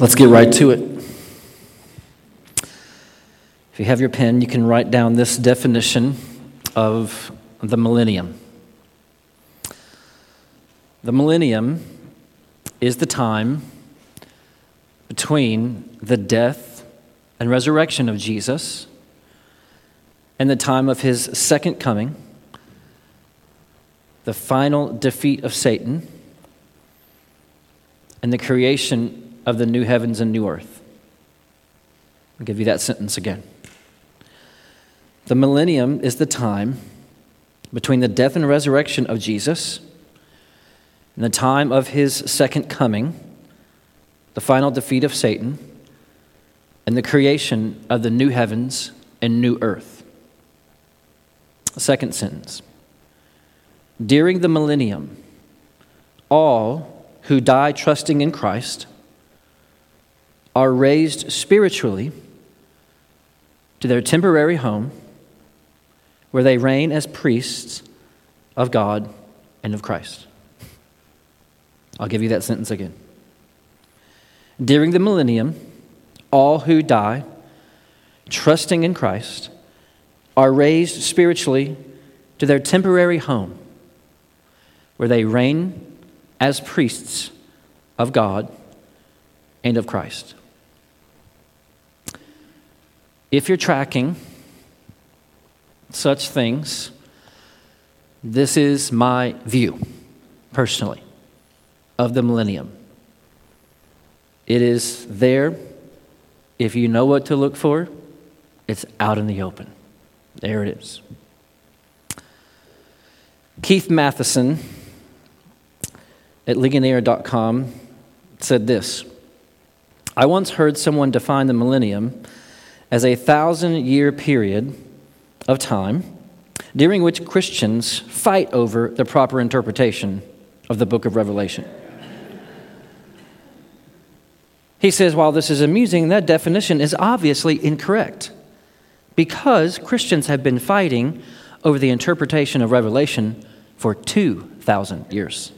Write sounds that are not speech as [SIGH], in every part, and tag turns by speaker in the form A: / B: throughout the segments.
A: Let's get right to it. If you have your pen, you can write down this definition of the millennium. The millennium is the time between the death and resurrection of Jesus and the time of his second coming, the final defeat of Satan, and the creation of the new heavens and new earth. I'll give you that sentence again. The millennium is the time between the death and resurrection of Jesus and the time of his second coming, the final defeat of Satan, and the creation of the new heavens and new earth. Second sentence. During the millennium, all who die trusting in Christ are raised spiritually to their temporary home where they reign as priests of God and of Christ. I'll give you that sentence again. During the millennium, all who die trusting in Christ are raised spiritually to their temporary home where they reign as priests of God and of Christ. If you're tracking such things, this is my view, personally, of the millennium. It is there. If you know what to look for, it's out in the open. There it is. Keith Mathison at Ligonier.com said this I once heard someone define the millennium as a thousand year period of time during which Christians fight over the proper interpretation of the book of Revelation. He says, while this is amusing, that definition is obviously incorrect because Christians have been fighting over the interpretation of Revelation for 2,000 years.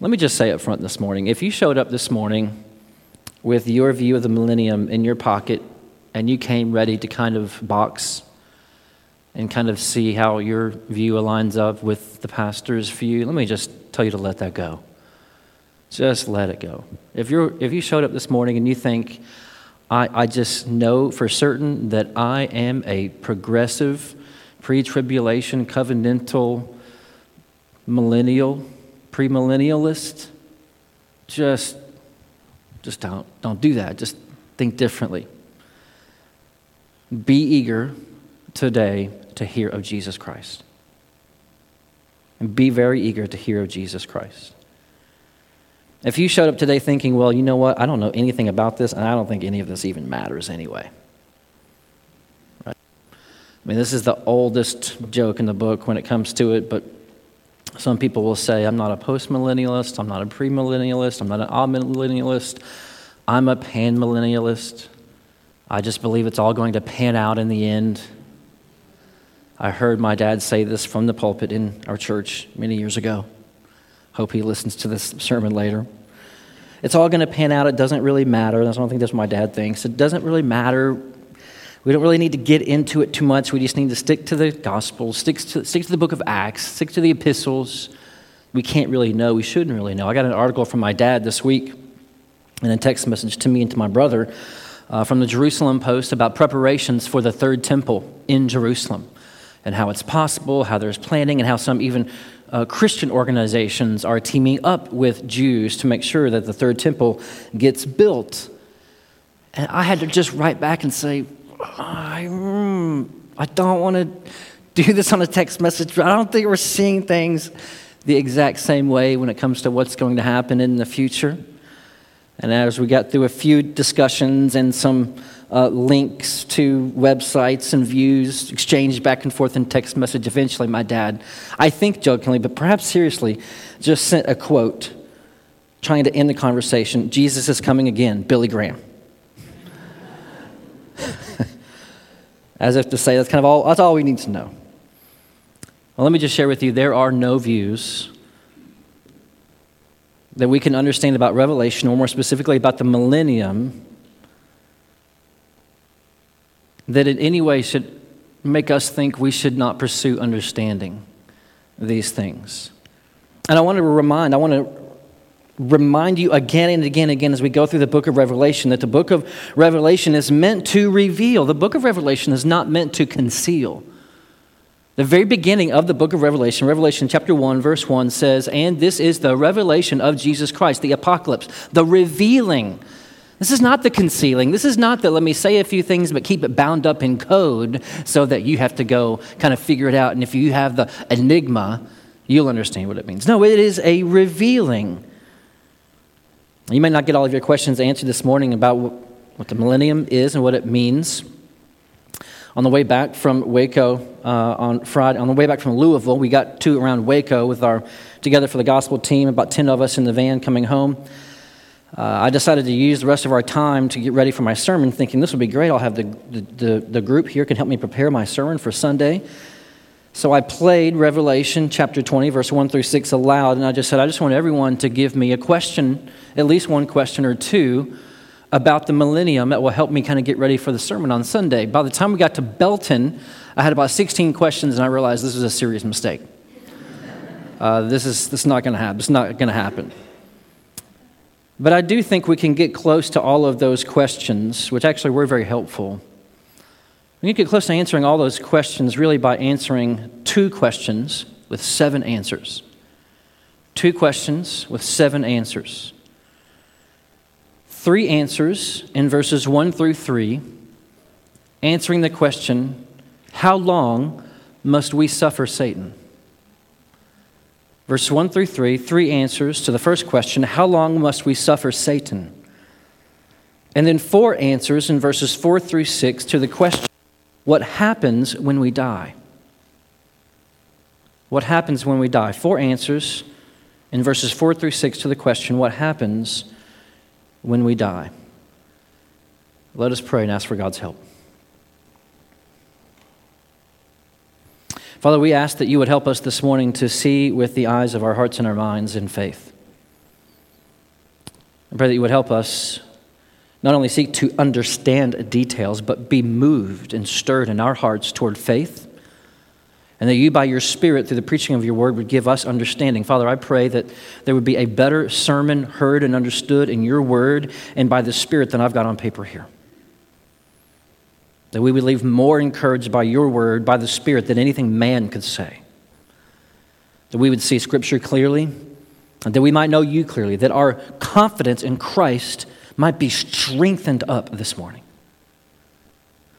A: Let me just say up front this morning if you showed up this morning with your view of the millennium in your pocket and you came ready to kind of box and kind of see how your view aligns up with the pastor's view, let me just tell you to let that go. Just let it go. If, you're, if you showed up this morning and you think, I, I just know for certain that I am a progressive, pre tribulation, covenantal, millennial, premillennialist, just just don't, don't do that. Just think differently. Be eager today to hear of Jesus Christ. And be very eager to hear of Jesus Christ. If you showed up today thinking, well, you know what, I don't know anything about this, and I don't think any of this even matters anyway. Right? I mean, this is the oldest joke in the book when it comes to it, but some people will say, I'm not a postmillennialist, I'm not a premillennialist, I'm not an amillennialist, I'm a panmillennialist. I just believe it's all going to pan out in the end. I heard my dad say this from the pulpit in our church many years ago. Hope he listens to this sermon later. It's all going to pan out. It doesn't really matter. That's don't think that's my dad thinks. It doesn't really matter. We don't really need to get into it too much. We just need to stick to the Gospels, stick to, stick to the book of Acts, stick to the epistles. We can't really know. We shouldn't really know. I got an article from my dad this week and a text message to me and to my brother uh, from the Jerusalem Post about preparations for the third temple in Jerusalem and how it's possible, how there's planning, and how some even uh, Christian organizations are teaming up with Jews to make sure that the third temple gets built. And I had to just write back and say, I, mm, I don't want to do this on a text message. I don't think we're seeing things the exact same way when it comes to what's going to happen in the future. And as we got through a few discussions and some uh, links to websites and views exchanged back and forth in text message, eventually my dad, I think jokingly, but perhaps seriously, just sent a quote trying to end the conversation Jesus is coming again, Billy Graham. [LAUGHS] As if to say that's kind of all, that's all we need to know. Well, let me just share with you there are no views that we can understand about Revelation, or more specifically about the millennium, that in any way should make us think we should not pursue understanding these things. And I want to remind, I want to remind you again and again and again as we go through the book of Revelation that the book of Revelation is meant to reveal. The book of Revelation is not meant to conceal. The very beginning of the book of Revelation, Revelation chapter 1, verse 1 says, And this is the revelation of Jesus Christ, the apocalypse, the revealing. This is not the concealing. This is not the let me say a few things but keep it bound up in code so that you have to go kind of figure it out. And if you have the enigma, you'll understand what it means. No, it is a revealing. You may not get all of your questions answered this morning about what the millennium is and what it means. On the way back from Waco uh, on Friday, on the way back from Louisville, we got to around Waco with our Together for the Gospel team, about 10 of us in the van coming home. Uh, I decided to use the rest of our time to get ready for my sermon, thinking this would be great. I'll have the, the, the, the group here can help me prepare my sermon for Sunday. So I played Revelation chapter 20, verse 1 through 6 aloud, and I just said, I just want everyone to give me a question, at least one question or two, about the millennium that will help me kind of get ready for the sermon on Sunday. By the time we got to Belton, I had about 16 questions, and I realized this was a serious mistake. [LAUGHS] Uh, this, is, this is not going to happen. It's not going to happen. But I do think we can get close to all of those questions, which actually were very helpful. We can get close to answering all those questions really by answering two questions with seven answers. Two questions with seven answers three answers in verses 1 through 3, answering the question How long must we suffer Satan? Verse 1 through 3, three answers to the first question How long must we suffer Satan? And then four answers in verses 4 through 6 to the question What happens when we die? What happens when we die? Four answers in verses 4 through 6 to the question What happens when we die. Let us pray and ask for God's help. Father, we ask that you would help us this morning to see with the eyes of our hearts and our minds in faith. I pray that you would help us not only seek to understand details, but be moved and stirred in our hearts toward faith and that you, by your Spirit, through the preaching of your word, would give us understanding. Father, I pray that there would be a better sermon heard and understood in your word and by the Spirit than I've got on paper here. That we would leave more encouraged by your word, by the Spirit, than anything man could say. That we would see Scripture clearly, and that we might know you clearly, that our confidence in Christ might be strengthened up this morning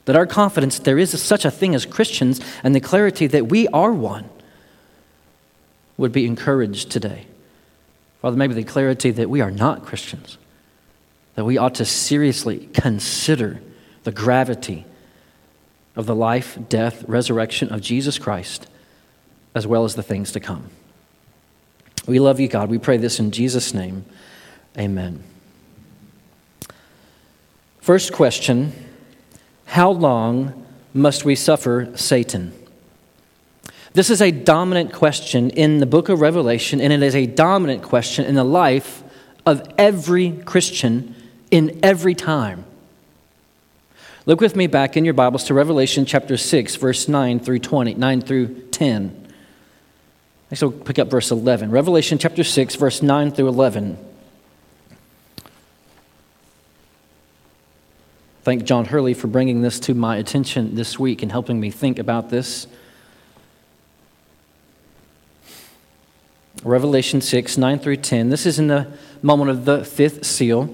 A: that our confidence there is such a thing as Christians and the clarity that we are one would be encouraged today. Father, maybe the clarity that we are not Christians, that we ought to seriously consider the gravity of the life, death, resurrection of Jesus Christ, as well as the things to come. We love you, God. We pray this in Jesus' name. Amen. First question how long must we suffer Satan? This is a dominant question in the book of Revelation, and it is a dominant question in the life of every Christian in every time. Look with me back in your Bibles to Revelation chapter 6, verse 9 through 20, 9 through 10. Actually, we'll pick up verse 11. Revelation chapter 6, verse 9 through 11. Thank John Hurley for bringing this to my attention this week and helping me think about this. Revelation 6, 9 through 10. This is in the moment of the fifth seal.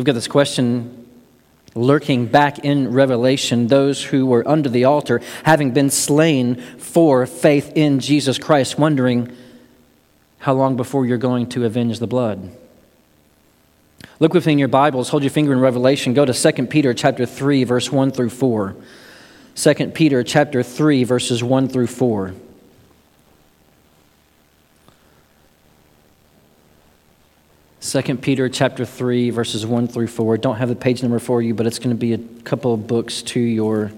A: We've got this question lurking back in Revelation those who were under the altar, having been slain for faith in Jesus Christ, wondering How long before you're going to avenge the blood? Look within your Bibles, hold your finger in Revelation, go to 2 Peter chapter 3 verse 1 through 4. 2 Peter chapter 3 verses 1 through 4. 2 Peter chapter 3 verses 1 through 4. Don't have the page number for you, but it's going to be a couple of books to your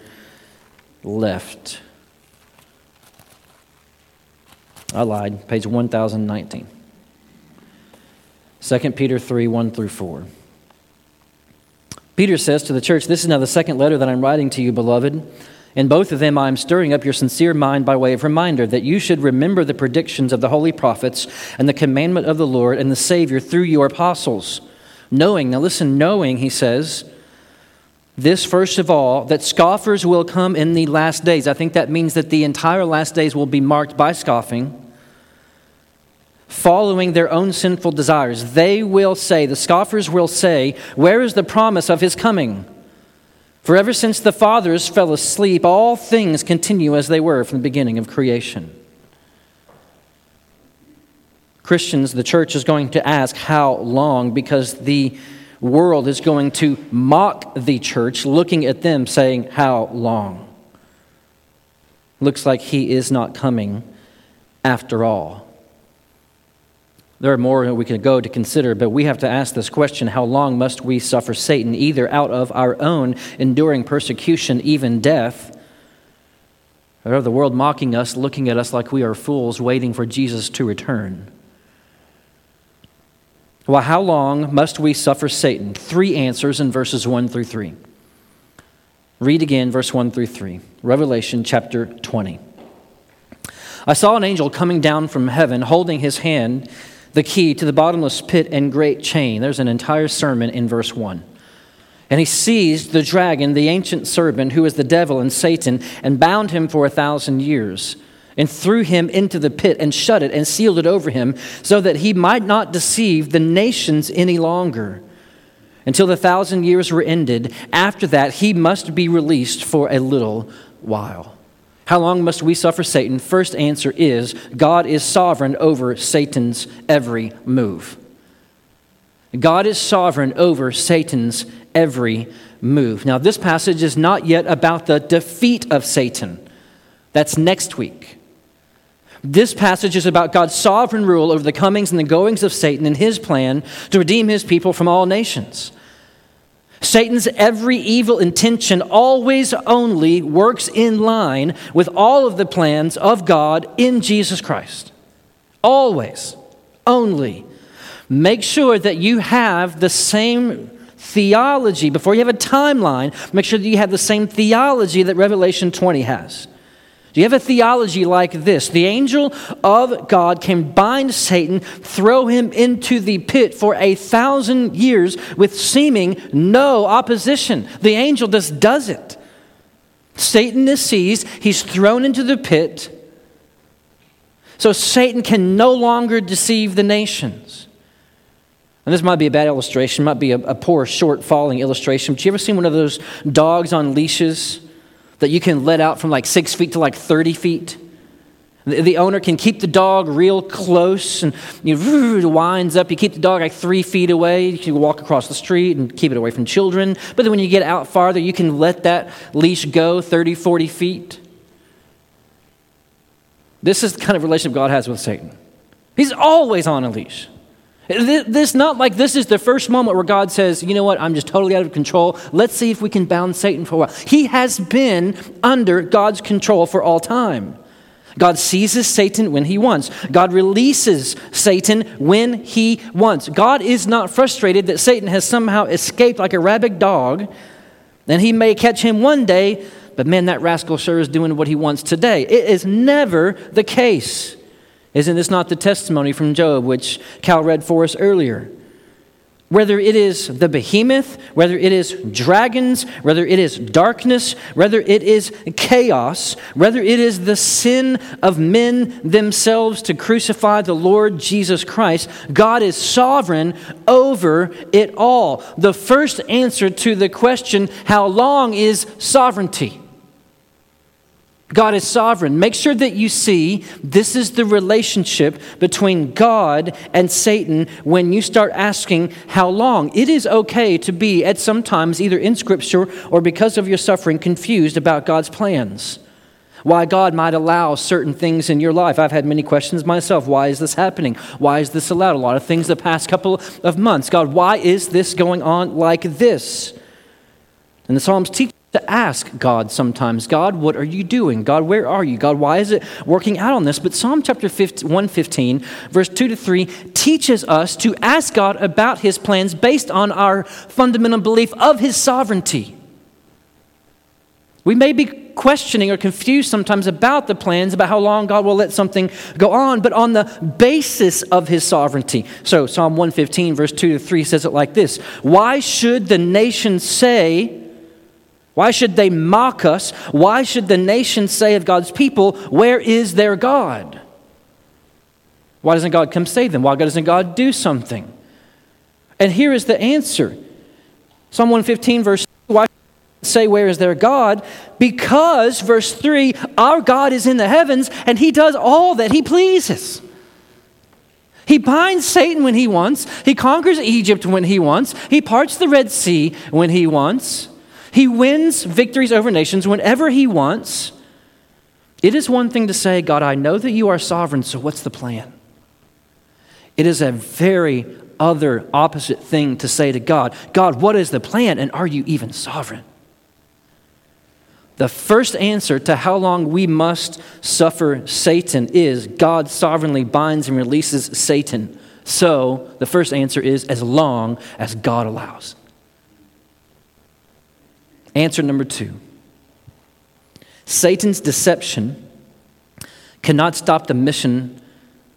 A: left. I lied. Page 1019. 2 Peter 3 1 through 4. Peter says to the church, This is now the second letter that I'm writing to you, beloved. In both of them, I am stirring up your sincere mind by way of reminder that you should remember the predictions of the holy prophets and the commandment of the Lord and the Savior through your apostles. Knowing, now listen, knowing, he says, this first of all, that scoffers will come in the last days. I think that means that the entire last days will be marked by scoffing following their own sinful desires. They will say, the scoffers will say, Where is the promise of his coming? For ever since the fathers fell asleep, all things continue as they were from the beginning of creation. Christians, the church is going to ask how long because the world is going to mock the church, looking at them, saying, How long? Looks like he is not coming after all. There are more we could go to consider, but we have to ask this question how long must we suffer Satan, either out of our own enduring persecution, even death, or of the world mocking us, looking at us like we are fools, waiting for Jesus to return? Well, how long must we suffer Satan? Three answers in verses 1 through 3. Read again, verse 1 through 3. Revelation chapter 20. I saw an angel coming down from heaven, holding his hand the key to the bottomless pit and great chain. There's an entire sermon in verse 1. And he seized the dragon, the ancient serpent, who is the devil and Satan, and bound him for a thousand years, and threw him into the pit, and shut it, and sealed it over him, so that he might not deceive the nations any longer. Until the thousand years were ended, after that, he must be released for a little while. How long must we suffer Satan? First answer is God is sovereign over Satan's every move. God is sovereign over Satan's every move. Now, this passage is not yet about the defeat of Satan. That's next week. This passage is about God's sovereign rule over the comings and the goings of Satan and his plan to redeem his people from all nations. Satan's every evil intention always only works in line with all of the plans of God in Jesus Christ. Always. Only. Make sure that you have the same theology. Before you have a timeline, make sure that you have the same theology that Revelation 20 has. Do you have a theology like this? The angel of God can bind Satan, throw him into the pit for a thousand years with seeming no opposition. The angel just does it. Satan is seized, he's thrown into the pit. So Satan can no longer deceive the nations. And this might be a bad illustration, might be a, a poor, short, falling illustration. But you ever seen one of those dogs on leashes? That you can let out from like six feet to like 30 feet. The owner can keep the dog real close and you know, [LAUGHS] winds up. You keep the dog like three feet away. You can walk across the street and keep it away from children. But then when you get out farther, you can let that leash go 30, 40 feet. This is the kind of relationship God has with Satan. He's always on a leash. This not like this is the first moment where God says, you know what, I'm just totally out of control. Let's see if we can bound Satan for a while. He has been under God's control for all time. God seizes Satan when he wants. God releases Satan when he wants. God is not frustrated that Satan has somehow escaped like a rabid dog, and he may catch him one day, but man, that rascal sure is doing what he wants today. It is never the case. Isn't this not the testimony from Job, which Cal read for us earlier? Whether it is the behemoth, whether it is dragons, whether it is darkness, whether it is chaos, whether it is the sin of men themselves to crucify the Lord Jesus Christ, God is sovereign over it all. The first answer to the question, how long is sovereignty? God is sovereign. Make sure that you see this is the relationship between God and Satan when you start asking how long. It is okay to be, at some times, either in Scripture or because of your suffering, confused about God's plans. Why God might allow certain things in your life. I've had many questions myself. Why is this happening? Why is this allowed? A lot of things the past couple of months. God, why is this going on like this? And the Psalms teach to ask God sometimes, God, what are you doing? God, where are you? God, why is it working out on this? But Psalm chapter 115, verse 2 to 3, teaches us to ask God about his plans based on our fundamental belief of his sovereignty. We may be questioning or confused sometimes about the plans, about how long God will let something go on, but on the basis of his sovereignty. So, Psalm 115, verse 2 to 3 says it like this Why should the nations say, why should they mock us? Why should the nations say of God's people, Where is their God? Why doesn't God come save them? Why doesn't God do something? And here is the answer Psalm 115, verse 2. Why say, Where is their God? Because, verse 3, our God is in the heavens and he does all that he pleases. He binds Satan when he wants, he conquers Egypt when he wants, he parts the Red Sea when he wants. He wins victories over nations whenever he wants. It is one thing to say, God, I know that you are sovereign, so what's the plan? It is a very other opposite thing to say to God, God, what is the plan, and are you even sovereign? The first answer to how long we must suffer Satan is God sovereignly binds and releases Satan. So the first answer is as long as God allows. Answer number two Satan's deception cannot stop the mission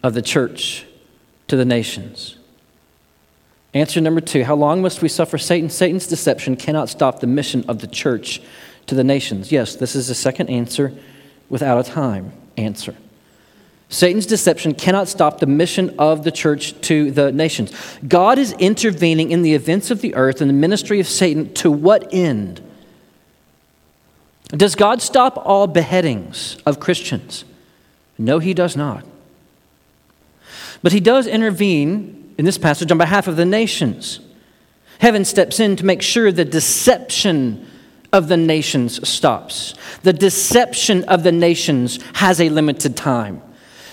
A: of the church to the nations. Answer number two How long must we suffer Satan? Satan's deception cannot stop the mission of the church to the nations. Yes, this is the second answer without a time answer. Satan's deception cannot stop the mission of the church to the nations. God is intervening in the events of the earth and the ministry of Satan to what end? Does God stop all beheadings of Christians? No, he does not. But he does intervene in this passage on behalf of the nations. Heaven steps in to make sure the deception of the nations stops. The deception of the nations has a limited time.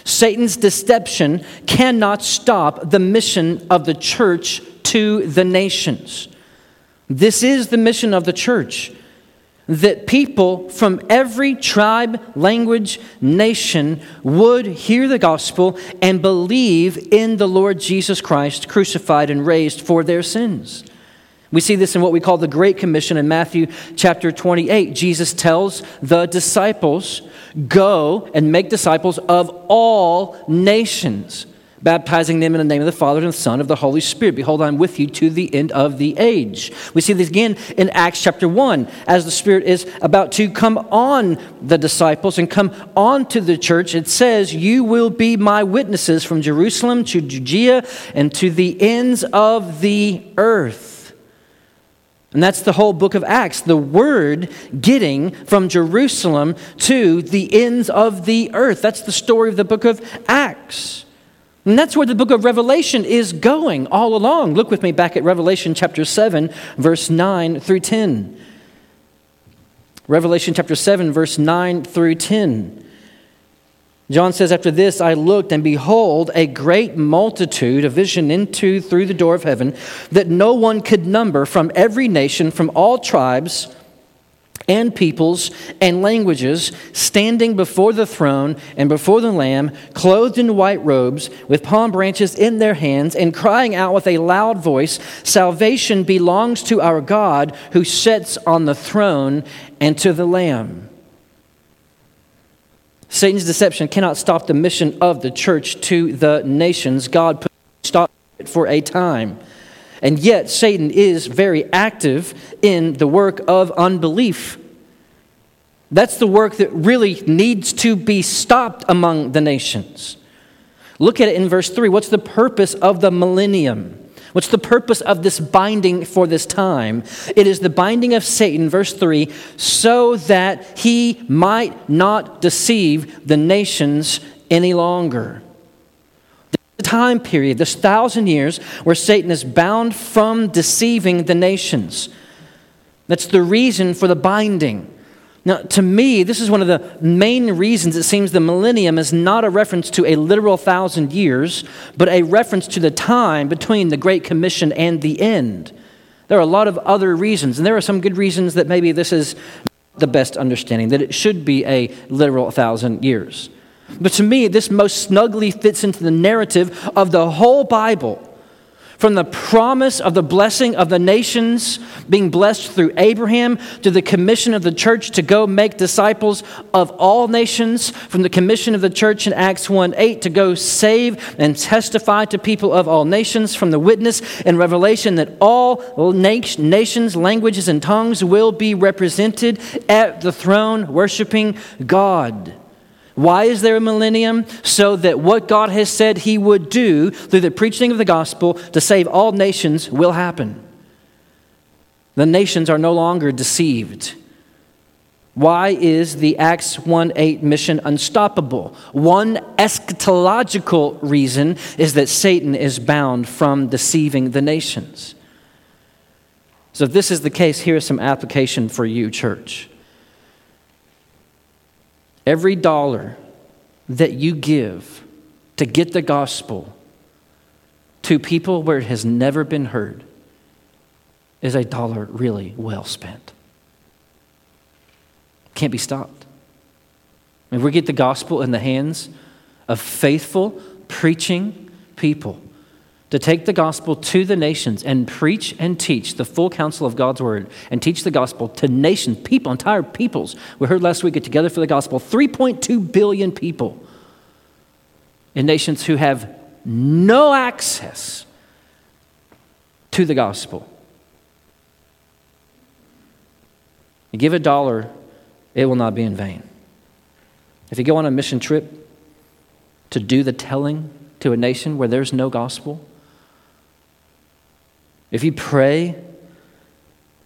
A: Satan's deception cannot stop the mission of the church to the nations. This is the mission of the church that people from every tribe, language, nation would hear the gospel and believe in the Lord Jesus Christ, crucified and raised for their sins. We see this in what we call the Great Commission in Matthew chapter 28. Jesus tells the disciples, Go and make disciples of all nations baptizing them in the name of the Father and the Son of the Holy Spirit. Behold, I'm with you to the end of the age. We see this again in Acts chapter 1 as the Spirit is about to come on the disciples and come on to the church. It says, You will be my witnesses from Jerusalem to Judea and to the ends of the earth. And that's the whole book of Acts, the word getting from Jerusalem to the ends of the earth. That's the story of the book of Acts. And that's where the book of Revelation is going all along. Look with me back at Revelation chapter 7, verse 9 through 10. Revelation chapter 7, verse 9 through 10. John says, After this I looked, and behold, a great multitude, a vision into through the door of heaven, that no one could number from every nation, from all tribes and peoples and languages standing before the throne and before the Lamb, clothed in white robes, with palm branches in their hands, and crying out with a loud voice Salvation belongs to our God who sits on the throne and to the Lamb. Satan's deception cannot stop the mission of the church to the nations. God put stop it for a time. And yet, Satan is very active in the work of unbelief. That's the work that really needs to be stopped among the nations. Look at it in verse 3. What's the purpose of the millennium? What's the purpose of this binding for this time? It is the binding of Satan, verse 3, so that he might not deceive the nations any longer. The time period, this thousand years, where Satan is bound from deceiving the nations. That's the reason for the binding. Now, to me, this is one of the main reasons it seems the millennium is not a reference to a literal thousand years, but a reference to the time between the Great Commission and the end. There are a lot of other reasons, and there are some good reasons that maybe this is the best understanding, that it should be a literal thousand years. But to me, this most snugly fits into the narrative of the whole Bible from the promise of the blessing of the nations being blessed through Abraham to the commission of the church to go make disciples of all nations, from the commission of the church in Acts 1 8 to go save and testify to people of all nations, from the witness in Revelation that all nations, languages, and tongues will be represented at the throne worshiping God. Why is there a millennium? So that what God has said he would do through the preaching of the gospel to save all nations will happen. The nations are no longer deceived. Why is the Acts 1 8 mission unstoppable? One eschatological reason is that Satan is bound from deceiving the nations. So, if this is the case, here's some application for you, church. Every dollar that you give to get the gospel to people where it has never been heard is a dollar really well spent. Can't be stopped. If we get the gospel in the hands of faithful, preaching people, to take the gospel to the nations and preach and teach the full counsel of God's word and teach the gospel to nations, people, entire peoples. We heard last week get together for the gospel 3.2 billion people in nations who have no access to the gospel. You give a dollar, it will not be in vain. If you go on a mission trip to do the telling to a nation where there's no gospel, if you pray,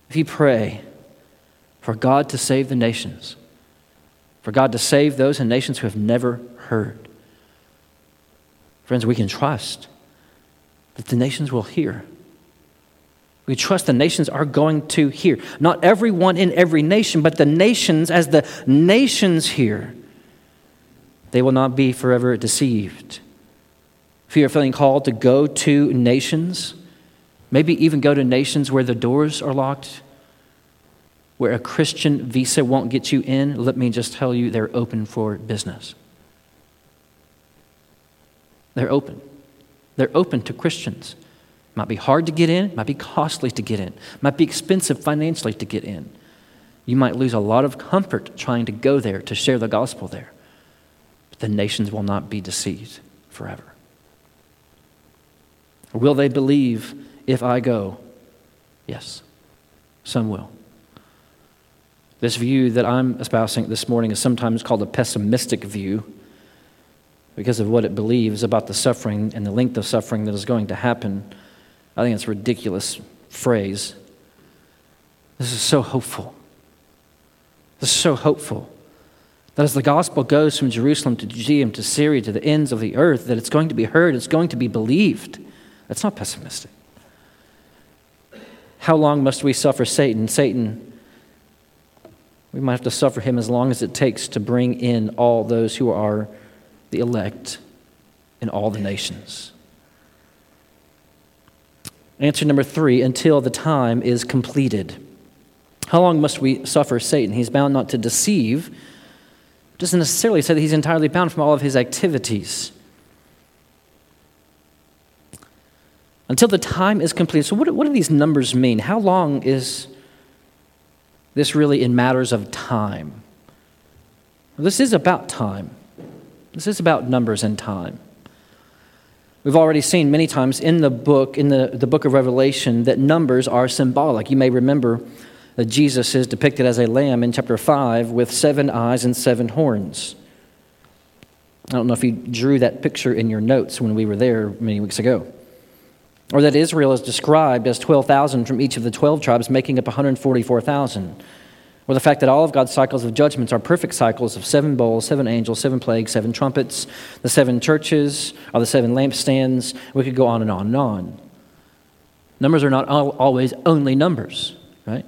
A: if you pray for God to save the nations, for God to save those in nations who have never heard, friends, we can trust that the nations will hear. We trust the nations are going to hear. Not everyone in every nation, but the nations, as the nations hear, they will not be forever deceived. If you are feeling called to go to nations, Maybe even go to nations where the doors are locked, where a Christian visa won't get you in. Let me just tell you, they're open for business. They're open. They're open to Christians. Might be hard to get in, might be costly to get in, might be expensive financially to get in. You might lose a lot of comfort trying to go there to share the gospel there. But the nations will not be deceived forever. Will they believe if I go? Yes, some will. This view that I'm espousing this morning is sometimes called a pessimistic view because of what it believes about the suffering and the length of suffering that is going to happen. I think it's a ridiculous phrase. This is so hopeful. This is so hopeful. That as the gospel goes from Jerusalem to Judea to Syria to the ends of the earth, that it's going to be heard, it's going to be believed. That's not pessimistic. How long must we suffer Satan? Satan, we might have to suffer him as long as it takes to bring in all those who are the elect in all the nations. Answer number three until the time is completed. How long must we suffer Satan? He's bound not to deceive. Doesn't necessarily say that he's entirely bound from all of his activities. Until the time is complete. So, what, what do these numbers mean? How long is this really in matters of time? Well, this is about time. This is about numbers and time. We've already seen many times in the book, in the, the book of Revelation, that numbers are symbolic. You may remember that Jesus is depicted as a lamb in chapter 5 with seven eyes and seven horns. I don't know if you drew that picture in your notes when we were there many weeks ago. Or that Israel is described as 12,000 from each of the 12 tribes, making up 144,000, or the fact that all of God's cycles of judgments are perfect cycles of seven bowls, seven angels, seven plagues, seven trumpets, the seven churches, or the seven lampstands. We could go on and on and on. Numbers are not always only numbers, right?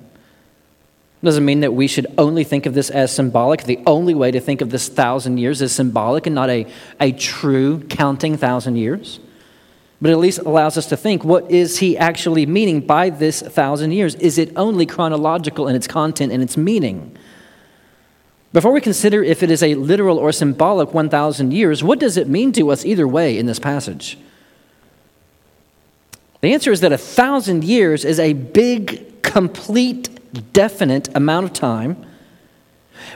A: Doesn't mean that we should only think of this as symbolic. The only way to think of this thousand years is symbolic and not a, a true counting thousand years. But at least allows us to think what is he actually meaning by this thousand years? Is it only chronological in its content and its meaning? Before we consider if it is a literal or symbolic 1,000 years, what does it mean to us either way in this passage? The answer is that a thousand years is a big, complete definite amount of time,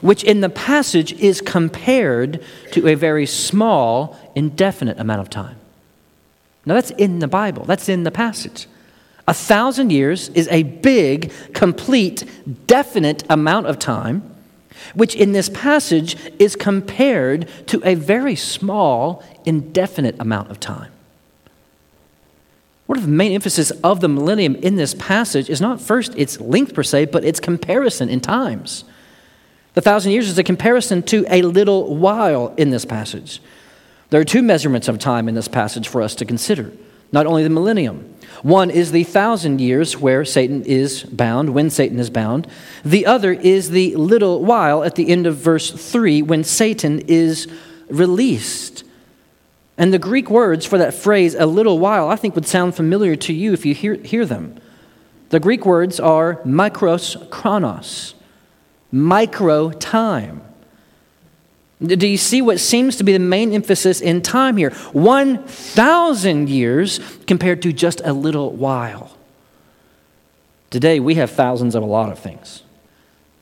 A: which in the passage is compared to a very small, indefinite amount of time. Now, that's in the Bible, that's in the passage. A thousand years is a big, complete, definite amount of time, which in this passage is compared to a very small, indefinite amount of time. One of the main emphasis of the millennium in this passage is not first its length per se, but its comparison in times. The thousand years is a comparison to a little while in this passage. There are two measurements of time in this passage for us to consider, not only the millennium. One is the thousand years where Satan is bound, when Satan is bound. The other is the little while at the end of verse 3 when Satan is released. And the Greek words for that phrase, a little while, I think would sound familiar to you if you hear, hear them. The Greek words are mikros chronos, micro time. Do you see what seems to be the main emphasis in time here? 1,000 years compared to just a little while. Today, we have thousands of a lot of things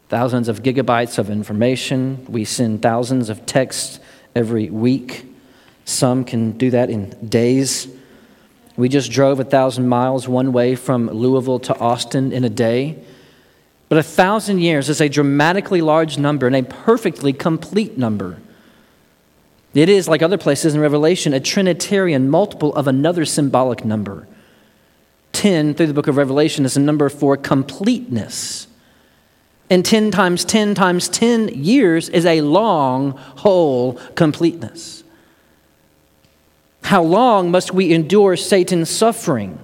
A: thousands of gigabytes of information. We send thousands of texts every week. Some can do that in days. We just drove a thousand miles one way from Louisville to Austin in a day. But a thousand years is a dramatically large number and a perfectly complete number. It is, like other places in Revelation, a Trinitarian multiple of another symbolic number. 10 through the book of Revelation is a number for completeness. And 10 times 10 times 10 years is a long, whole completeness. How long must we endure Satan's suffering?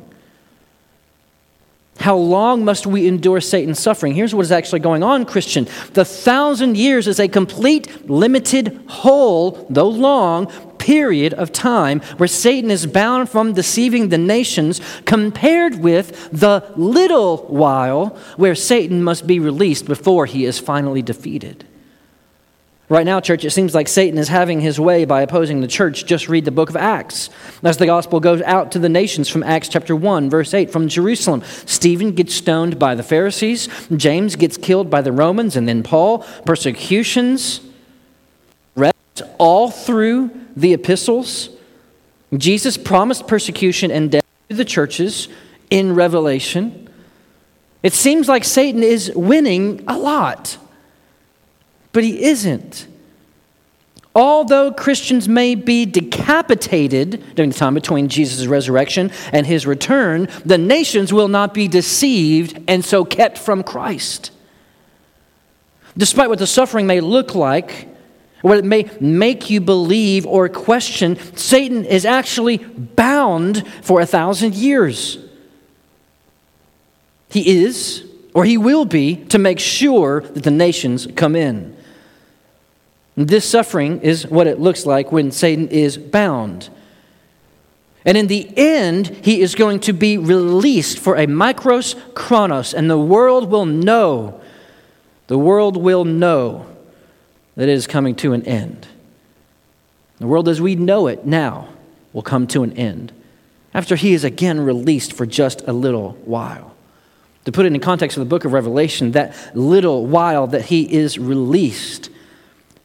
A: How long must we endure Satan's suffering? Here's what is actually going on, Christian. The thousand years is a complete, limited, whole, though long, period of time where Satan is bound from deceiving the nations, compared with the little while where Satan must be released before he is finally defeated. Right now, church, it seems like Satan is having his way by opposing the church. Just read the book of Acts. As the gospel goes out to the nations from Acts chapter 1, verse 8, from Jerusalem, Stephen gets stoned by the Pharisees, James gets killed by the Romans, and then Paul. Persecutions, all through the epistles. Jesus promised persecution and death to the churches in Revelation. It seems like Satan is winning a lot but he isn't. Although Christians may be decapitated during the time between Jesus' resurrection and his return, the nations will not be deceived and so kept from Christ. Despite what the suffering may look like, what it may make you believe or question, Satan is actually bound for a thousand years. He is, or he will be, to make sure that the nations come in. This suffering is what it looks like when Satan is bound. And in the end, he is going to be released for a mikros chronos, and the world will know, the world will know that it is coming to an end. The world as we know it now will come to an end after he is again released for just a little while. To put it in context of the book of Revelation, that little while that he is released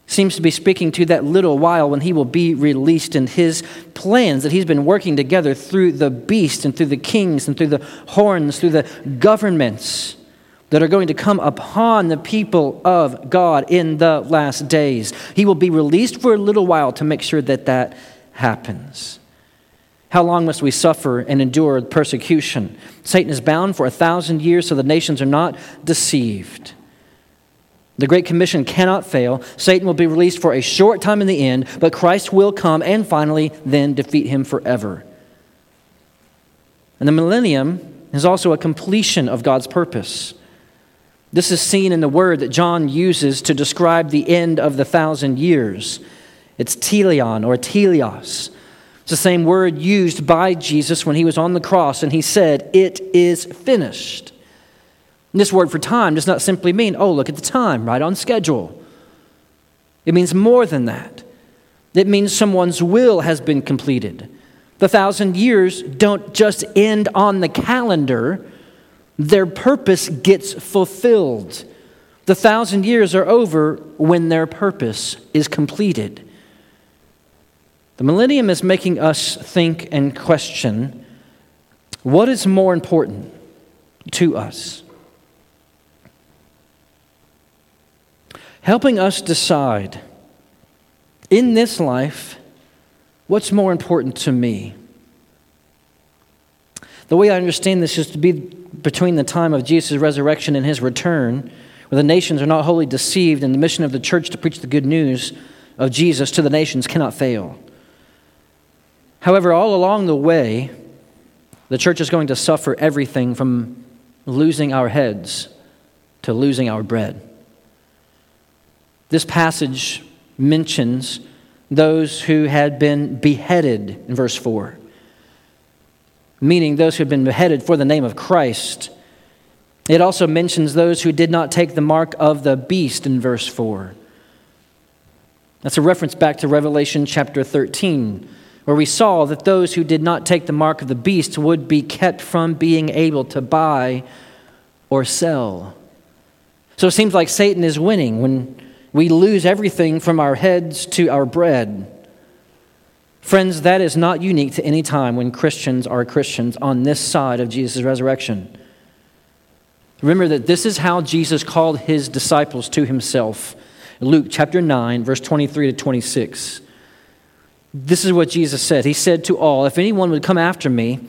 A: seems to be speaking to that little while when he will be released and his plans that he's been working together through the beast and through the kings and through the horns, through the governments that are going to come upon the people of God in the last days. He will be released for a little while to make sure that that happens. How long must we suffer and endure persecution? Satan is bound for a thousand years so the nations are not deceived. The Great Commission cannot fail. Satan will be released for a short time in the end, but Christ will come and finally then defeat him forever. And the millennium is also a completion of God's purpose. This is seen in the word that John uses to describe the end of the thousand years. It's teleon or teleos. It's the same word used by Jesus when he was on the cross and he said, It is finished. And this word for time does not simply mean, oh, look at the time, right on schedule. It means more than that. It means someone's will has been completed. The thousand years don't just end on the calendar, their purpose gets fulfilled. The thousand years are over when their purpose is completed. The millennium is making us think and question what is more important to us? Helping us decide in this life what's more important to me. The way I understand this is to be between the time of Jesus' resurrection and his return, where the nations are not wholly deceived, and the mission of the church to preach the good news of Jesus to the nations cannot fail. However, all along the way, the church is going to suffer everything from losing our heads to losing our bread. This passage mentions those who had been beheaded in verse 4, meaning those who had been beheaded for the name of Christ. It also mentions those who did not take the mark of the beast in verse 4. That's a reference back to Revelation chapter 13 where we saw that those who did not take the mark of the beast would be kept from being able to buy or sell. So it seems like Satan is winning when we lose everything from our heads to our bread. Friends, that is not unique to any time when Christians are Christians on this side of Jesus' resurrection. Remember that this is how Jesus called his disciples to himself. Luke chapter 9, verse 23 to 26. This is what Jesus said. He said to all, If anyone would come after me,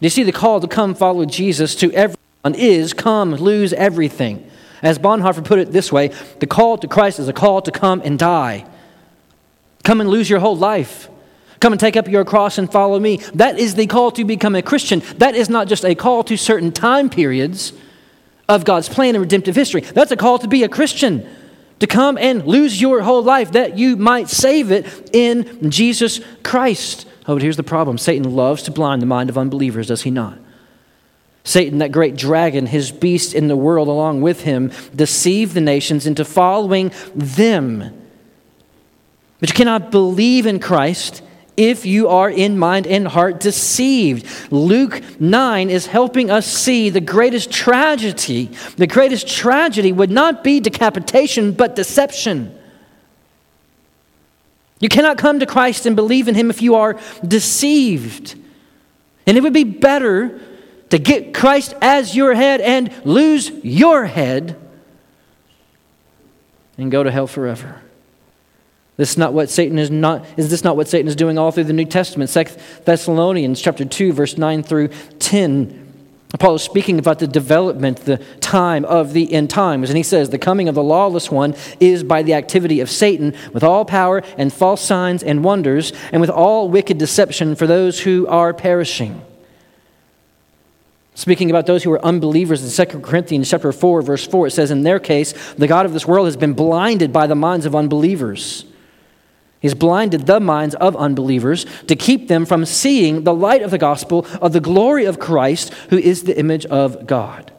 A: You see the call to come follow Jesus to everyone is come, lose everything. As Bonhoeffer put it this way the call to Christ is a call to come and die. Come and lose your whole life. Come and take up your cross and follow me. That is the call to become a Christian. That is not just a call to certain time periods of God's plan and redemptive history. That's a call to be a Christian, to come and lose your whole life that you might save it in Jesus Christ. Oh, but here's the problem Satan loves to blind the mind of unbelievers, does he not? Satan, that great dragon, his beast in the world along with him, deceive the nations into following them. But you cannot believe in Christ if you are in mind and heart deceived. Luke 9 is helping us see the greatest tragedy. The greatest tragedy would not be decapitation, but deception. You cannot come to Christ and believe in Him if you are deceived. And it would be better to get Christ as your head and lose your head and go to hell forever. This is not what Satan is not is this not what Satan is doing all through the New Testament? Second Thessalonians chapter 2 verse 9 through 10. Paul is speaking about the development, the time of the end times. And he says, The coming of the lawless one is by the activity of Satan, with all power and false signs and wonders, and with all wicked deception for those who are perishing. Speaking about those who are unbelievers in 2 Corinthians chapter 4, verse 4, it says, In their case, the God of this world has been blinded by the minds of unbelievers He's blinded the minds of unbelievers to keep them from seeing the light of the gospel of the glory of Christ, who is the image of God.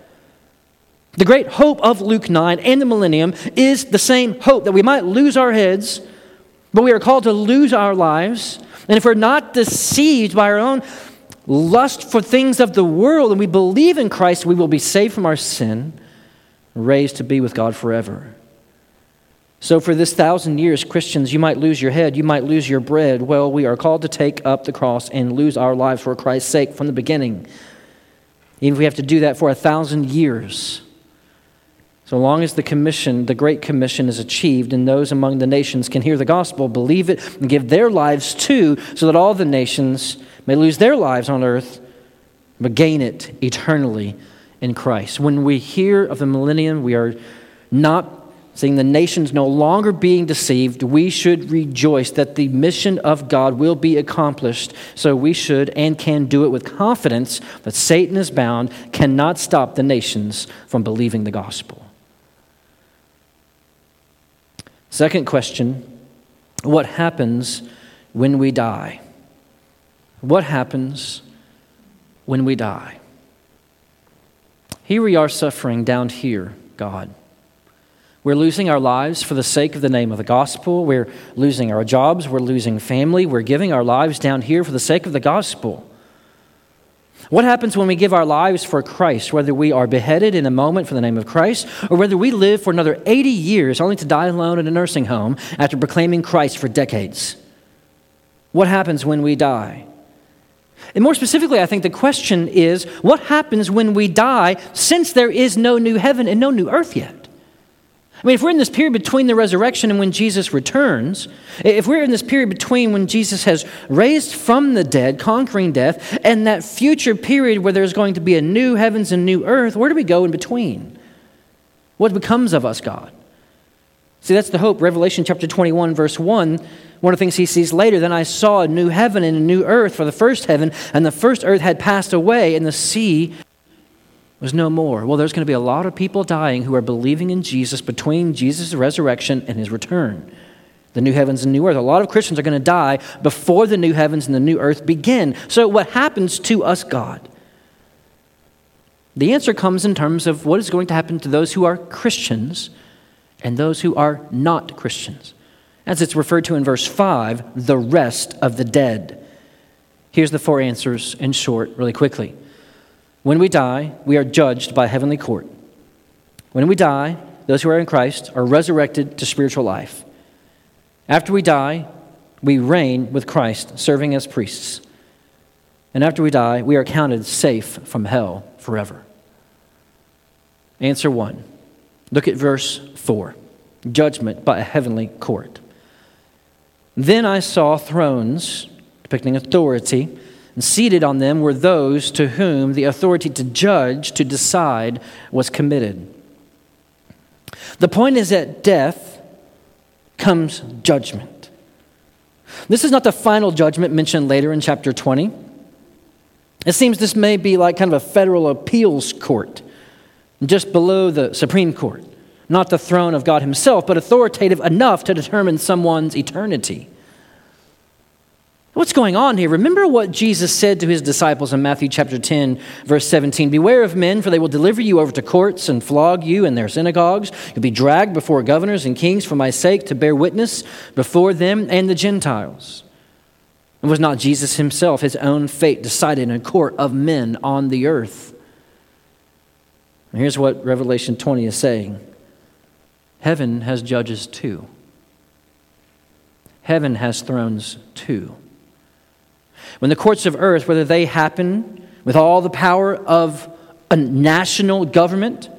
A: The great hope of Luke 9 and the millennium is the same hope that we might lose our heads, but we are called to lose our lives. And if we're not deceived by our own lust for things of the world and we believe in Christ, we will be saved from our sin, raised to be with God forever. So, for this thousand years, Christians, you might lose your head, you might lose your bread. Well, we are called to take up the cross and lose our lives for Christ's sake from the beginning. Even if we have to do that for a thousand years. So long as the commission, the Great Commission, is achieved and those among the nations can hear the gospel, believe it, and give their lives too, so that all the nations may lose their lives on earth, but gain it eternally in Christ. When we hear of the millennium, we are not seeing the nations no longer being deceived, we should rejoice that the mission of God will be accomplished. So we should and can do it with confidence that Satan is bound, cannot stop the nations from believing the gospel. Second question What happens when we die? What happens when we die? Here we are suffering down here, God. We're losing our lives for the sake of the name of the gospel. We're losing our jobs. We're losing family. We're giving our lives down here for the sake of the gospel. What happens when we give our lives for Christ, whether we are beheaded in a moment for the name of Christ, or whether we live for another 80 years only to die alone in a nursing home after proclaiming Christ for decades? What happens when we die? And more specifically, I think the question is what happens when we die since there is no new heaven and no new earth yet? I mean, if we're in this period between the resurrection and when Jesus returns, if we're in this period between when Jesus has raised from the dead, conquering death, and that future period where there's going to be a new heavens and new earth, where do we go in between? What becomes of us, God? See, that's the hope. Revelation chapter 21, verse 1. One of the things he sees later, then I saw a new heaven and a new earth, for the first heaven and the first earth had passed away, and the sea was no more. Well, there's going to be a lot of people dying who are believing in Jesus between Jesus' resurrection and his return. The new heavens and new earth. A lot of Christians are going to die before the new heavens and the new earth begin. So, what happens to us, God? The answer comes in terms of what is going to happen to those who are Christians and those who are not Christians. As it's referred to in verse 5, the rest of the dead. Here's the four answers in short, really quickly. When we die, we are judged by heavenly court. When we die, those who are in Christ are resurrected to spiritual life. After we die, we reign with Christ, serving as priests. And after we die, we are counted safe from hell forever. Answer one. Look at verse 4 Judgment by a heavenly court. Then I saw thrones depicting authority and seated on them were those to whom the authority to judge, to decide, was committed. The point is that death comes judgment. This is not the final judgment mentioned later in chapter 20. It seems this may be like kind of a federal appeals court, just below the Supreme Court. Not the throne of God Himself, but authoritative enough to determine someone's eternity. What's going on here? Remember what Jesus said to his disciples in Matthew chapter 10, verse 17 Beware of men, for they will deliver you over to courts and flog you in their synagogues. You'll be dragged before governors and kings for my sake to bear witness before them and the Gentiles. And was not Jesus himself, his own fate decided in a court of men on the earth? And here's what Revelation 20 is saying Heaven has judges too, heaven has thrones too. When the courts of earth, whether they happen with all the power of a national government,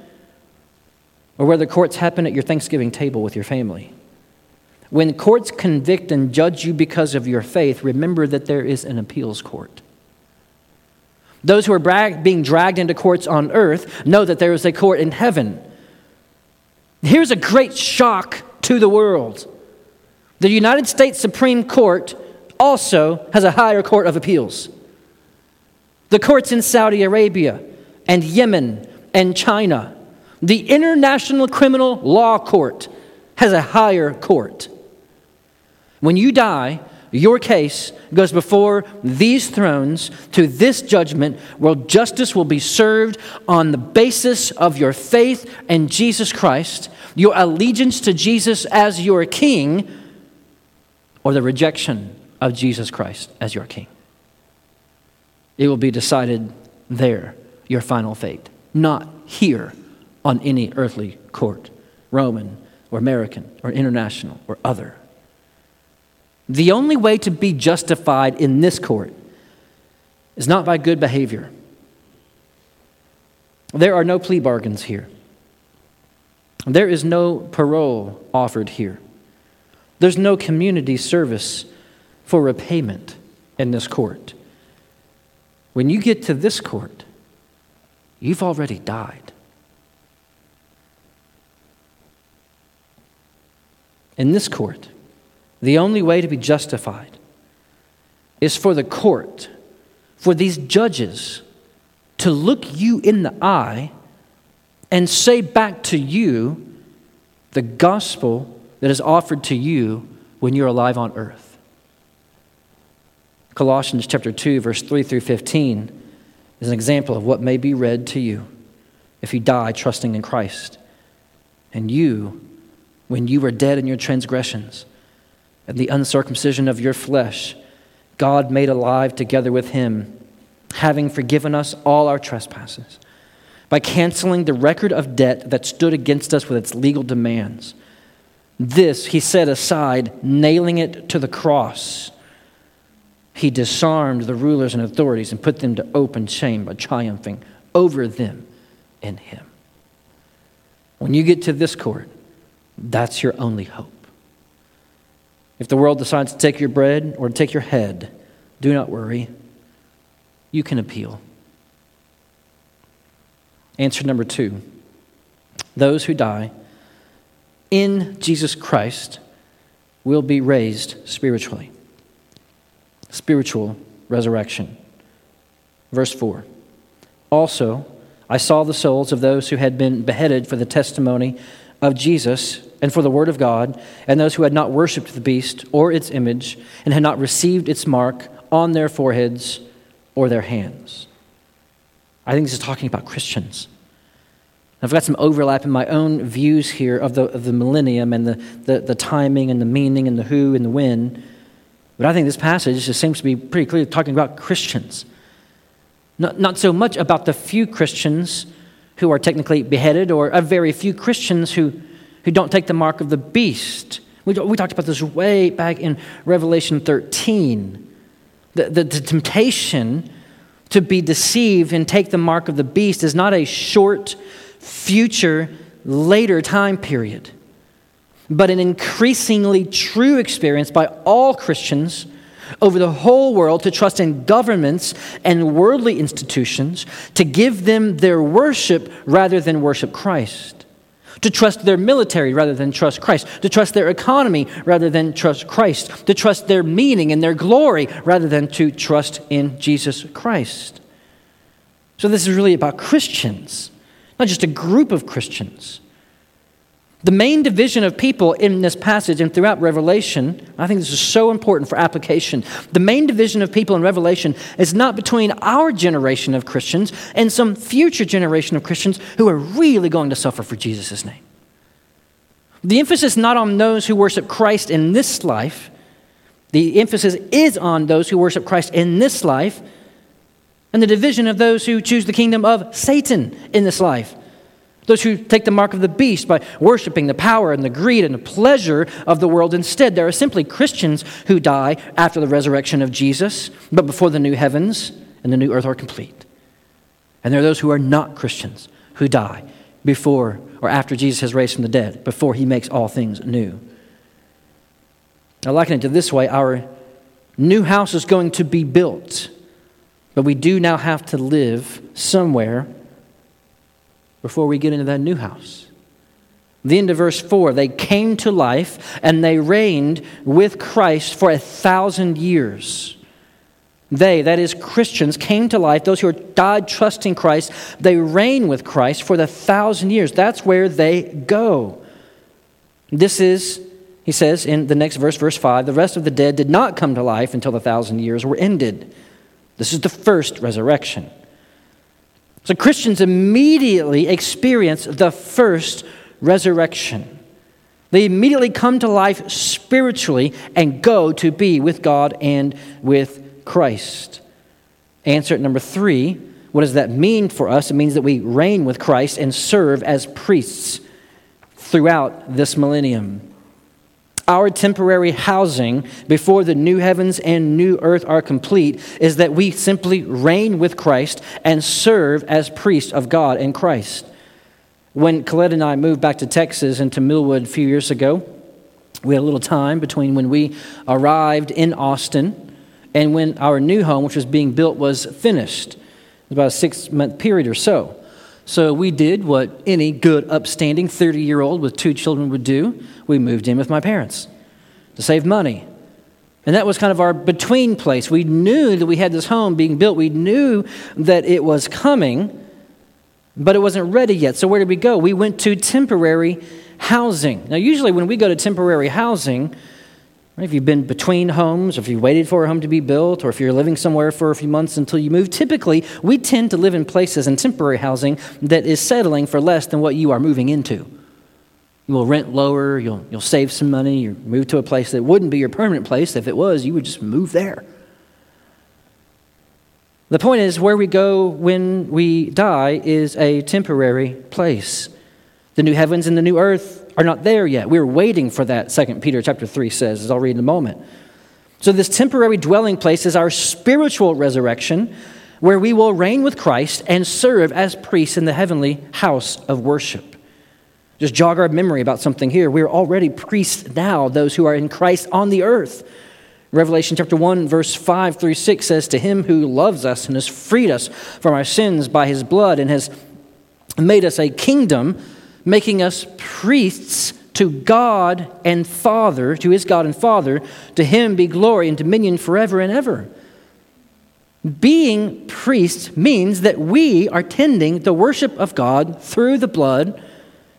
A: or whether courts happen at your Thanksgiving table with your family. When courts convict and judge you because of your faith, remember that there is an appeals court. Those who are being dragged into courts on earth know that there is a court in heaven. Here's a great shock to the world the United States Supreme Court also has a higher court of appeals. The courts in Saudi Arabia and Yemen and China, the International Criminal Law Court has a higher court. When you die, your case goes before these thrones to this judgment where justice will be served on the basis of your faith in Jesus Christ, your allegiance to Jesus as your king, or the rejection of Jesus Christ as your king. it will be decided there, your final fate, not here on any earthly court, Roman or American or international or other. The only way to be justified in this court is not by good behavior. There are no plea bargains here. There is no parole offered here. There's no community service for repayment in this court. When you get to this court, you've already died. In this court, the only way to be justified is for the court, for these judges, to look you in the eye and say back to you the gospel that is offered to you when you're alive on earth. Colossians chapter 2 verse 3 through 15 is an example of what may be read to you if you die trusting in Christ. And you when you were dead in your transgressions and the uncircumcision of your flesh God made alive together with him having forgiven us all our trespasses by canceling the record of debt that stood against us with its legal demands. This he set aside, nailing it to the cross. He disarmed the rulers and authorities and put them to open shame by triumphing over them in him. When you get to this court, that's your only hope. If the world decides to take your bread or to take your head, do not worry. You can appeal. Answer number two those who die in Jesus Christ will be raised spiritually. Spiritual resurrection. Verse 4 Also, I saw the souls of those who had been beheaded for the testimony of Jesus and for the word of God, and those who had not worshipped the beast or its image, and had not received its mark on their foreheads or their hands. I think this is talking about Christians. I've got some overlap in my own views here of the, of the millennium and the, the, the timing and the meaning and the who and the when. But I think this passage just seems to be pretty clearly talking about Christians. Not, not so much about the few Christians who are technically beheaded or a very few Christians who, who don't take the mark of the beast. We, we talked about this way back in Revelation 13. The, the, the temptation to be deceived and take the mark of the beast is not a short, future, later time period, but an increasingly true experience by all Christians over the whole world to trust in governments and worldly institutions to give them their worship rather than worship Christ to trust their military rather than trust Christ, to trust their economy rather than trust Christ, to trust their meaning and their glory rather than to trust in Jesus Christ. So, this is really about Christians, not just a group of Christians. The main division of people in this passage and throughout Revelation, I think this is so important for application. The main division of people in Revelation is not between our generation of Christians and some future generation of Christians who are really going to suffer for Jesus' name. The emphasis is not on those who worship Christ in this life, the emphasis is on those who worship Christ in this life, and the division of those who choose the kingdom of Satan in this life. Those who take the mark of the beast by worshiping the power and the greed and the pleasure of the world instead. There are simply Christians who die after the resurrection of Jesus, but before the new heavens and the new earth are complete. And there are those who are not Christians who die before or after Jesus has raised from the dead, before he makes all things new. I liken it to this way our new house is going to be built, but we do now have to live somewhere before we get into that new house. The end of verse 4 they came to life and they reigned with Christ for a thousand years. They, that is Christians, came to life, those who are died trusting Christ, they reign with Christ for the thousand years. That's where they go. This is, he says in the next verse, verse 5, the rest of the dead did not come to life until the thousand years were ended. This is the first resurrection. So Christians immediately experience the first resurrection. They immediately come to life spiritually and go to be with God and with Christ. Answer number three what does that mean for us? It means that we reign with Christ and serve as priests throughout this millennium. Our temporary housing before the new heavens and new earth are complete is that we simply reign with Christ and serve as priests of God in Christ. When Colette and I moved back to Texas and to Millwood a few years ago, we had a little time between when we arrived in Austin and when our new home, which was being built, was finished. It was about a six month period or so. So we did what any good, upstanding 30 year old with two children would do. We moved in with my parents to save money. And that was kind of our between place. We knew that we had this home being built, we knew that it was coming, but it wasn't ready yet. So where did we go? We went to temporary housing. Now, usually when we go to temporary housing, if you've been between homes, or if you waited for a home to be built, or if you're living somewhere for a few months until you move, typically we tend to live in places in temporary housing that is settling for less than what you are moving into. You will rent lower, you'll, you'll save some money, you move to a place that wouldn't be your permanent place. If it was, you would just move there. The point is, where we go when we die is a temporary place. The new heavens and the new earth are not there yet. We're waiting for that, 2 Peter chapter 3 says, as I'll read in a moment. So, this temporary dwelling place is our spiritual resurrection, where we will reign with Christ and serve as priests in the heavenly house of worship. Just jog our memory about something here. We're already priests now, those who are in Christ on the earth. Revelation chapter 1, verse 5 through 6 says, To him who loves us and has freed us from our sins by his blood and has made us a kingdom making us priests to God and Father, to his God and Father. To him be glory and dominion forever and ever. Being priests means that we are tending the worship of God through the blood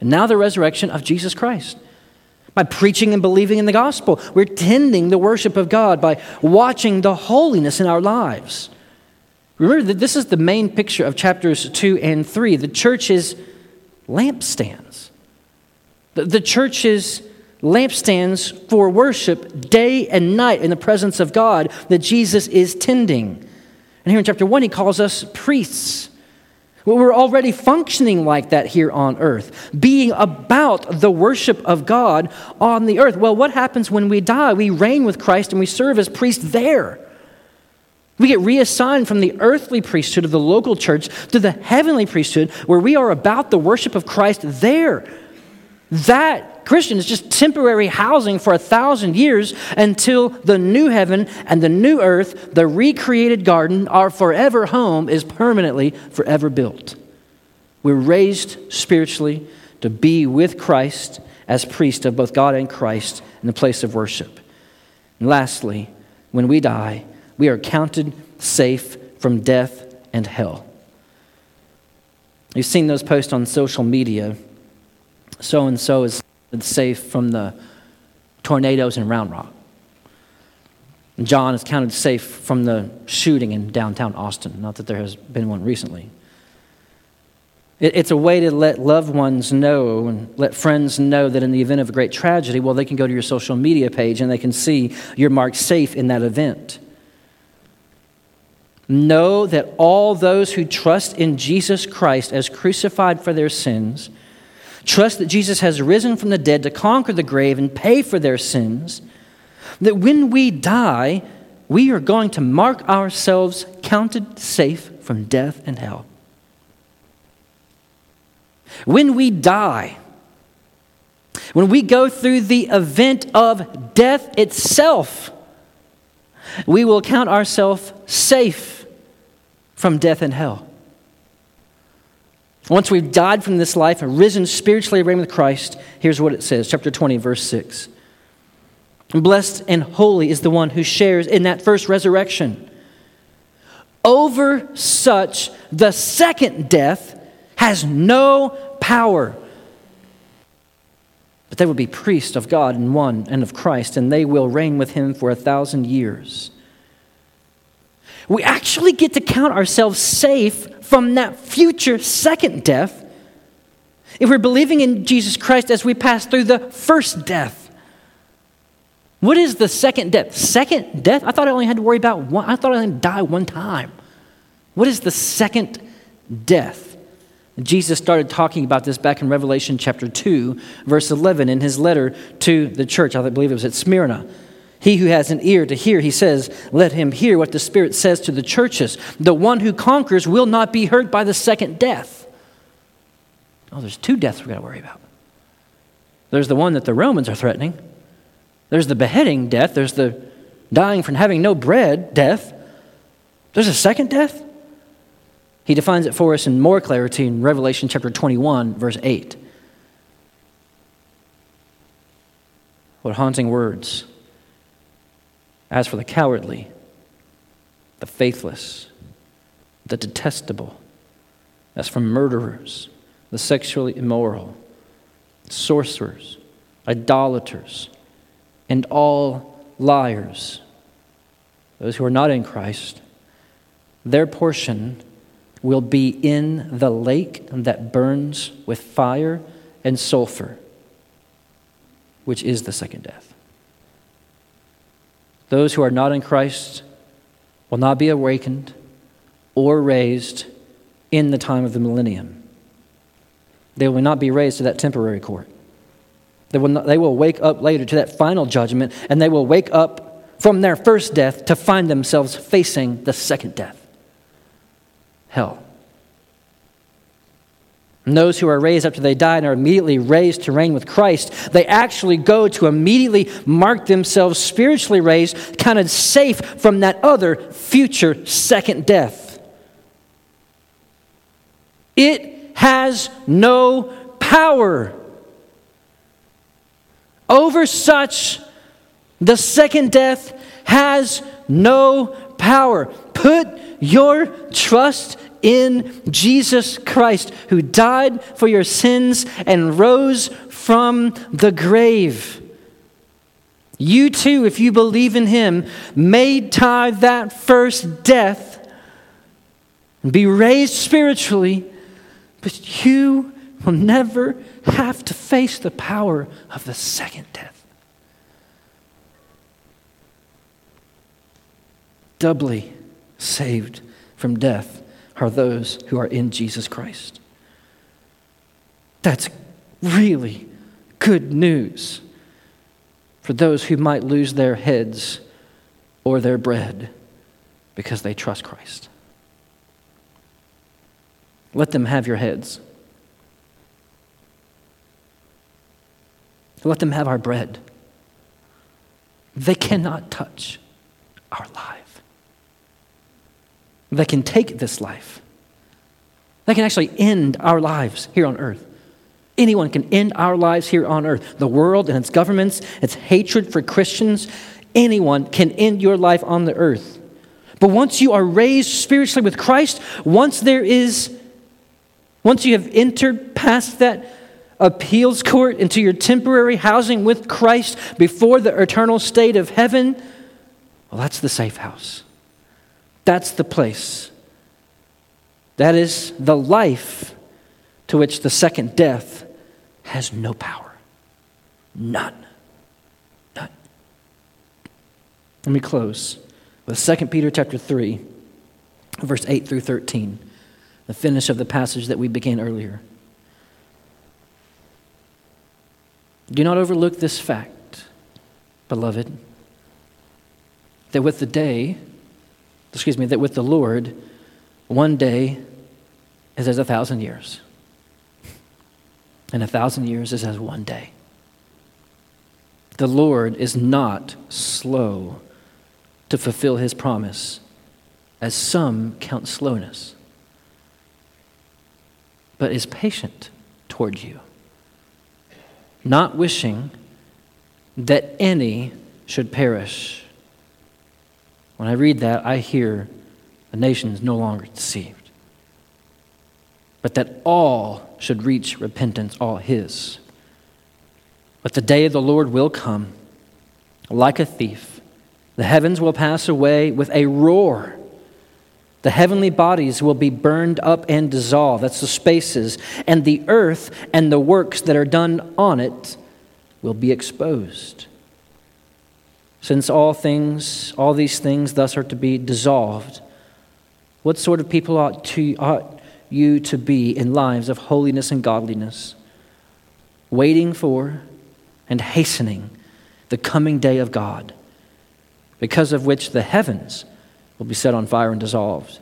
A: and now the resurrection of Jesus Christ. By preaching and believing in the gospel, we're tending the worship of God by watching the holiness in our lives. Remember that this is the main picture of chapters 2 and 3. The church is lampstands. The, the lampstands for worship day and night in the presence of God that Jesus is tending. And here in chapter 1, he calls us priests. Well, we're already functioning like that here on earth, being about the worship of God on the earth. Well, what happens when we die? We reign with Christ and we serve as priests there. We get reassigned from the earthly priesthood of the local church to the heavenly priesthood where we are about the worship of Christ there. That, Christian, is just temporary housing for a thousand years until the new heaven and the new earth, the recreated garden, our forever home, is permanently forever built. We're raised spiritually to be with Christ as priest of both God and Christ in the place of worship. And lastly, when we die, we are counted safe from death and hell. You've seen those posts on social media. So and so is safe from the tornadoes in Round Rock. And John is counted safe from the shooting in downtown Austin. Not that there has been one recently. It's a way to let loved ones know and let friends know that in the event of a great tragedy, well, they can go to your social media page and they can see you're marked safe in that event. Know that all those who trust in Jesus Christ as crucified for their sins, trust that Jesus has risen from the dead to conquer the grave and pay for their sins, that when we die, we are going to mark ourselves counted safe from death and hell. When we die, when we go through the event of death itself, we will count ourselves safe from death and hell. Once we've died from this life and risen spiritually reigned with Christ, here's what it says, chapter 20, verse 6. Blessed and holy is the one who shares in that first resurrection. Over such, the second death has no power. But they will be priests of God and one and of Christ, and they will reign with him for a thousand years. We actually get to count ourselves safe from that future second death if we're believing in Jesus Christ as we pass through the first death. What is the second death? Second death? I thought I only had to worry about one. I thought I to die one time. What is the second death? Jesus started talking about this back in Revelation chapter 2, verse 11, in his letter to the church. I believe it was at Smyrna. He who has an ear to hear, he says, let him hear what the Spirit says to the churches. The one who conquers will not be hurt by the second death. Oh, there's two deaths we've got to worry about. There's the one that the Romans are threatening, there's the beheading death, there's the dying from having no bread death. There's a second death. He defines it for us in more clarity in Revelation chapter 21, verse 8. What haunting words. As for the cowardly, the faithless, the detestable, as for murderers, the sexually immoral, sorcerers, idolaters, and all liars, those who are not in Christ, their portion will be in the lake that burns with fire and sulfur, which is the second death. Those who are not in Christ will not be awakened or raised in the time of the millennium. They will not be raised to that temporary court. They will, not, they will wake up later to that final judgment, and they will wake up from their first death to find themselves facing the second death hell. And those who are raised after they die and are immediately raised to reign with Christ, they actually go to immediately mark themselves spiritually raised, counted safe from that other future second death. It has no power over such. The second death has no power. Put your trust in Jesus Christ, who died for your sins and rose from the grave. You too, if you believe in him, may die that first death and be raised spiritually, but you will never have to face the power of the second death. Doubly saved from death are those who are in Jesus Christ. That's really good news for those who might lose their heads or their bread because they trust Christ. Let them have your heads. Let them have our bread. They cannot touch our lives that can take this life, that can actually end our lives here on earth. Anyone can end our lives here on earth. The world and its governments, its hatred for Christians, anyone can end your life on the earth. But once you are raised spiritually with Christ, once there is, once you have entered past that appeals court into your temporary housing with Christ before the eternal state of heaven, well, that's the safe house. That's the place. That is the life to which the second death has no power. None. None. Let me close with 2 Peter chapter 3, verse 8 through 13, the finish of the passage that we began earlier. Do not overlook this fact, beloved, that with the day, excuse me, that with the Lord, one day is as a thousand years, and a thousand years is as one day. The Lord is not slow to fulfill his promise, as some count slowness, but is patient toward you, not wishing that any should perish when I read that, I hear the nation is no longer deceived, but that all should reach repentance, all His. But the day of the Lord will come like a thief. The heavens will pass away with a roar. The heavenly bodies will be burned up and dissolved. That's the spaces. And the earth and the works that are done on it will be exposed. Since all things, all these things thus are to be dissolved, What sort of people ought, to, ought you to be in lives of holiness and godliness, waiting for and hastening the coming day of God, because of which the heavens will be set on fire and dissolved.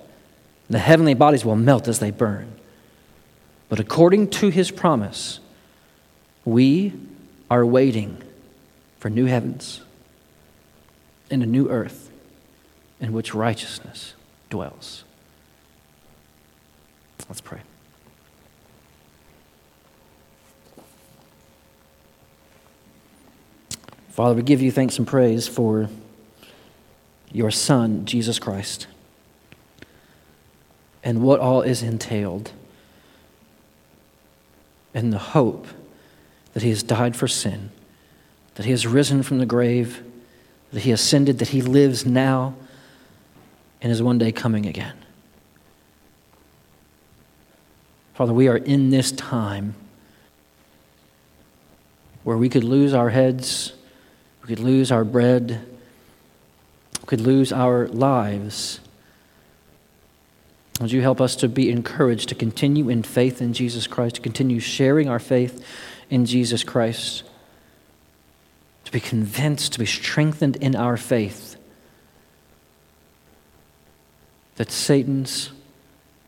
A: And the heavenly bodies will melt as they burn. But according to his promise, we are waiting for new heavens and a new earth in which righteousness dwells. Let's pray. Father, we give you thanks and praise for your Son, Jesus Christ, and what all is entailed, and the hope that he has died for sin, that he has risen from the grave, that he ascended, that he lives now, and is one day coming again. Father, we are in this time where we could lose our heads, we could lose our bread, we could lose our lives. Would you help us to be encouraged to continue in faith in Jesus Christ, to continue sharing our faith in Jesus Christ, to be convinced, to be strengthened in our faith that Satan's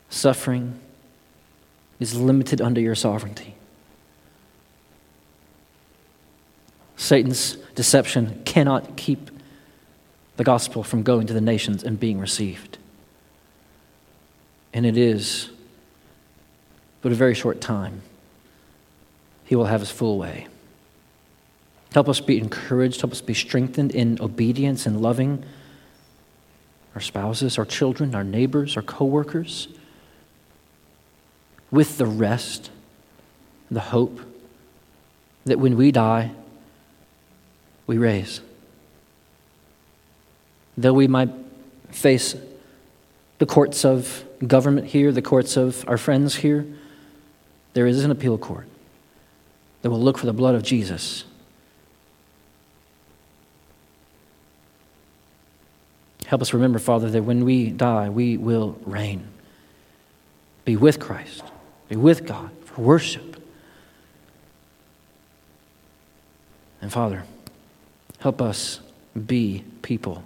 A: suffering is limited under your sovereignty. Satan's deception cannot keep the gospel from going to the nations and being received. And it is but a very short time. He will have his full way. Help us be encouraged, help us be strengthened in obedience and loving our spouses, our children, our neighbors, our coworkers, with the rest, the hope that when we die, we raise. Though we might face the courts of government here, the courts of our friends here, there is an appeal court that will look for the blood of Jesus. Help us remember, Father, that when we die, we will reign. Be with Christ, be with God for worship. And Father, help us be people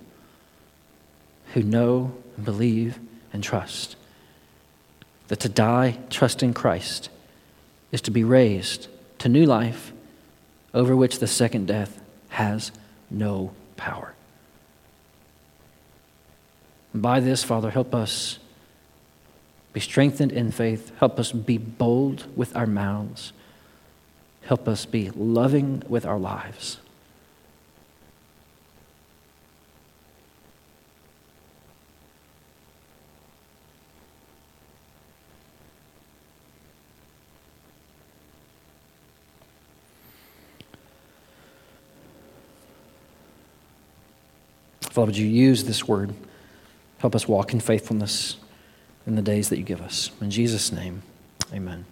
A: who know, and believe, and trust that to die trusting Christ is to be raised to new life over which the second death has no power. By this, Father, help us be strengthened in faith. Help us be bold with our mouths. Help us be loving with our lives. Father, would you use this word? Help us walk in faithfulness in the days that you give us. In Jesus' name, amen.